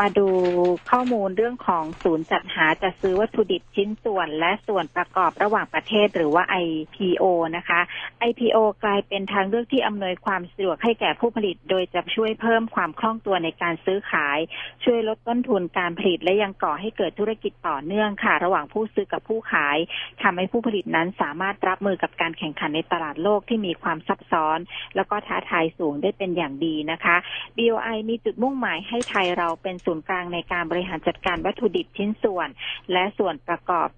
มาดูข้อมูลเรื่องของศูนย์จัดหาจัดซื้อวัตถุดิบชิ้นส่วนและส่วนประกอบระหว่างประเทศหรือว่า IPO นะคะ IPO กลายเป็นทางเลือกที่อำนวยความสะดวกให้แก่ผู้ผลิต โดยจะช่วยเพิ่มความคล่องตัวในการซื้อขาย ช่วยลดต้นทุนการผลิต และยังก่อให้เกิดธุรกิจต่อเนื่องค่ะ ระหว่างผู้ซื้อกับผู้ขายทำให้ผู้ผลิตนั้นสามารถรับมือกับการแข่งขันในตลาดโลกที่มีความซับซ้อน แล้วก็ท้าทายสูงได้เป็นอย่างดีนะคะ BOI มีจุดมุ่งหมายให้ไทยเราเป็นศูนย์กลางในการบริหารจัดการวัตถุดิบชิ้นส่วน และส่วนประกอบ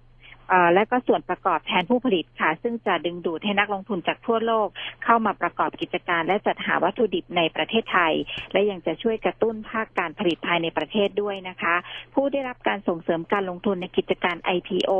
และก็ส่วนประกอบแทนผู้ผลิตค่ะ ซึ่งจะดึงดูดให้นักลงทุนจากทั่วโลก เข้ามาประกอบกิจการและจัดหาวัตถุดิบในประเทศไทย และยังจะช่วยกระตุ้นภาคการผลิตภายในประเทศด้วยนะคะ ผู้ได้รับการส่งเสริมการลงทุนในกิจการ IPO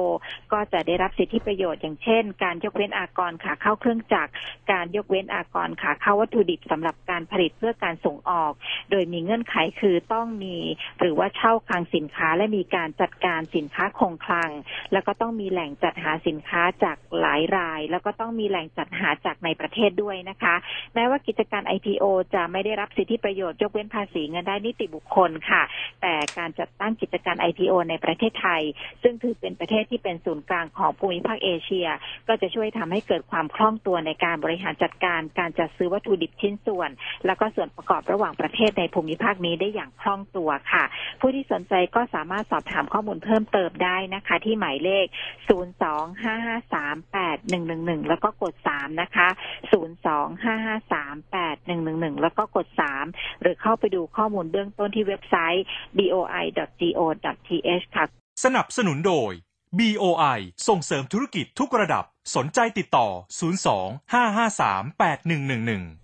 ก็จะได้รับสิทธิประโยชน์อย่างเช่น การยกเว้นอากรขาเข้าเครื่องจักร การยกเว้นอากรขาเข้าวัตถุดิบสำหรับการผลิตเพื่อการส่งออก โดยมีเงื่อนไขคือต้องมี หรือว่าเช่าคลังสินค้าและมีการจัดการสินค้าคงคลัง แล้วก็ต้องมีแหล่งจัดหาสินค้าจากหลายราย แล้วก็ต้องมีแหล่งจัดหาจากในประเทศด้วยนะคะ แม้ว่ากิจการ IPO จะไม่ได้รับสิทธิประโยชน์ยกเว้นภาษีเงินได้นิติบุคคลค่ะ แต่การจัดตั้งกิจการ IPO ในประเทศไทย ซึ่งถือเป็นประเทศที่เป็นศูนย์กลางของภูมิภาคเอเชีย ก็จะช่วยทำให้เกิดความคล่องตัวในการบริหารจัดการการจัดซื้อวัตถุดิบชิ้นส่วน แล้วก็ส่วนประกอบระหว่างประเทศในภูมิภาคนี้ได้อย่างคล่องตัวค่ะ ผู้ที่สนใจก็สามารถสอบถามข้อมูลเพิ่มเติมได้นะคะ ที่หมายเลข025538111แล้วก็กด3นะคะ025538111แล้วก็กด3หรือเข้าไปดูข้อมูลเบื้องต้นที่เว็บไซต์ boi.go.th ค่ะ สนับสนุนโดย BOI ส่งเสริมธุรกิจทุกระดับ สนใจติดต่อ 02 553 8111